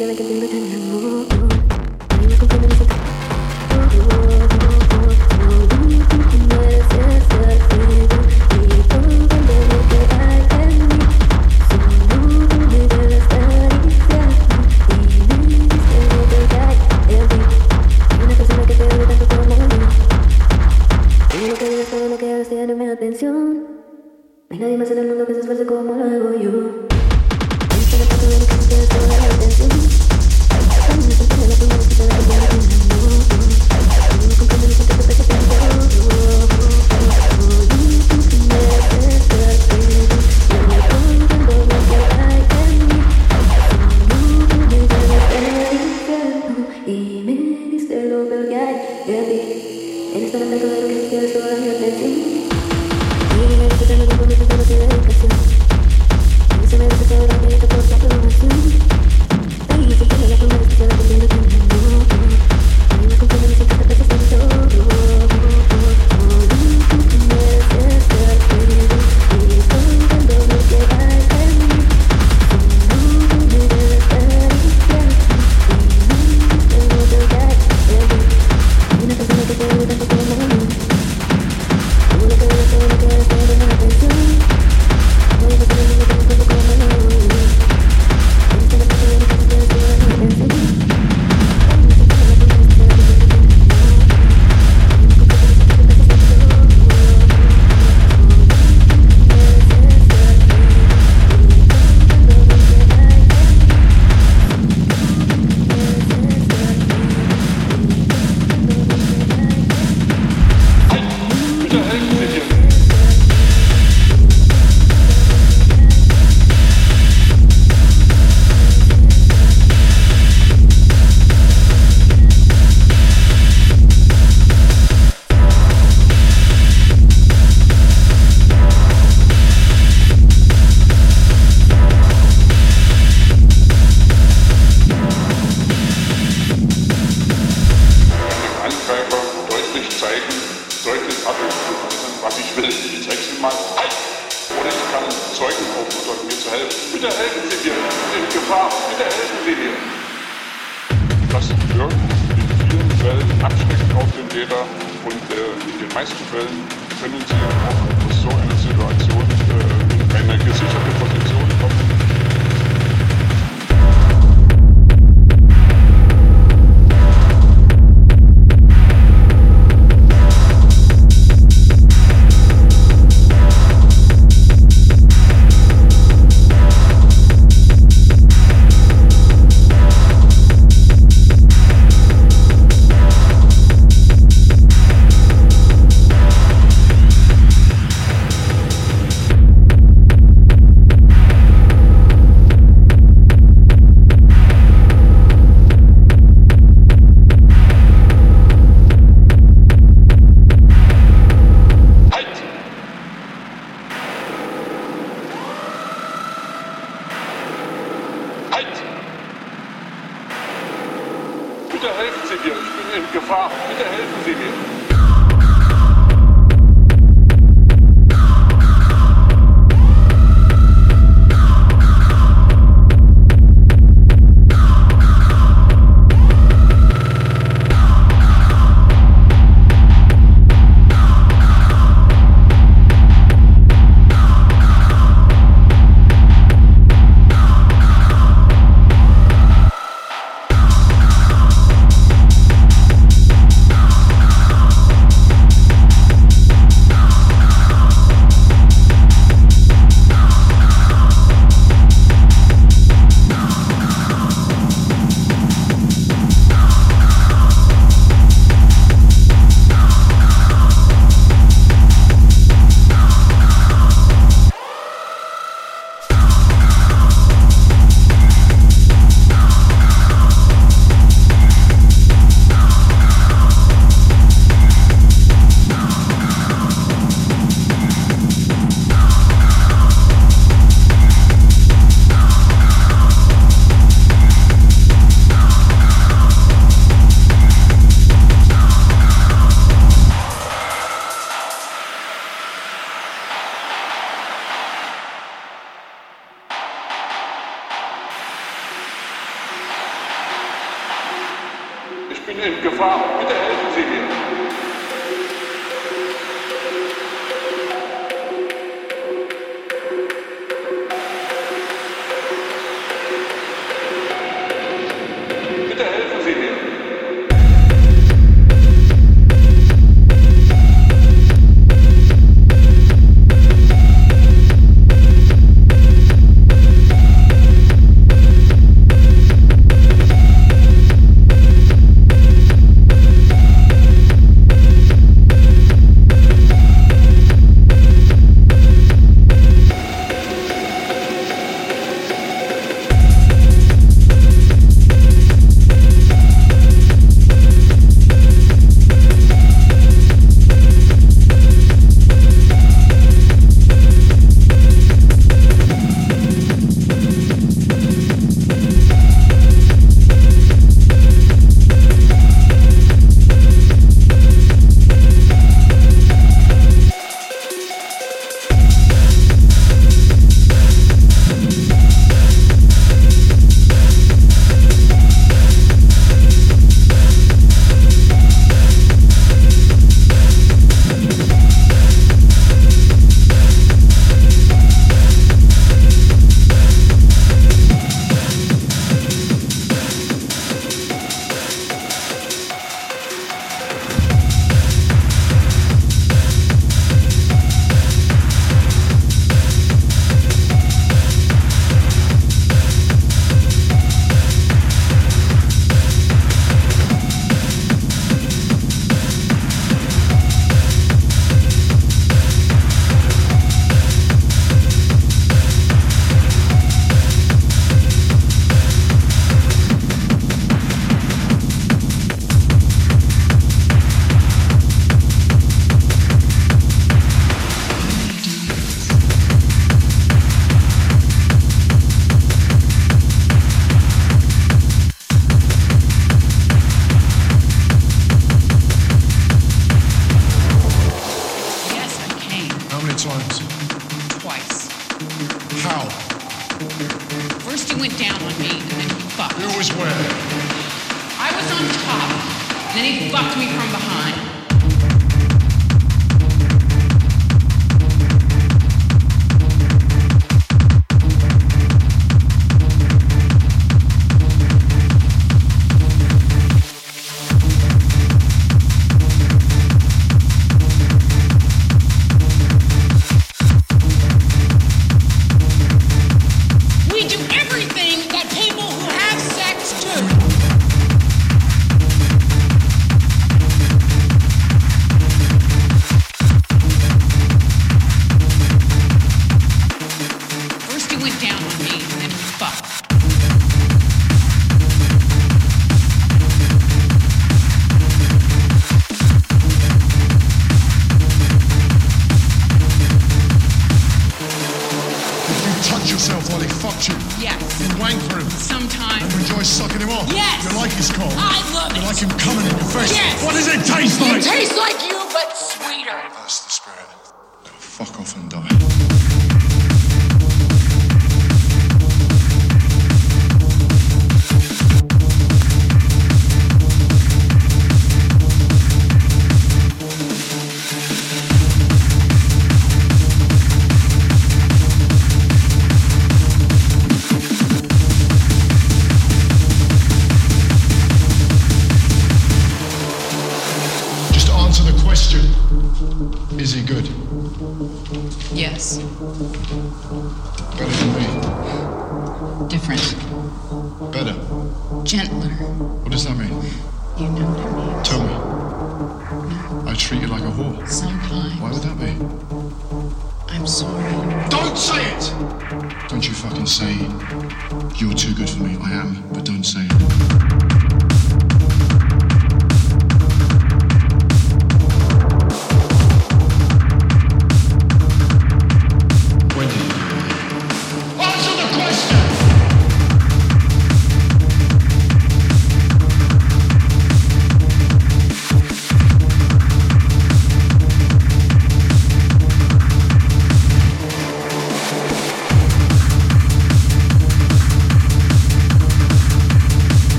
പറ്റുമെന്നൊക്കെ എന്തെങ്കിലും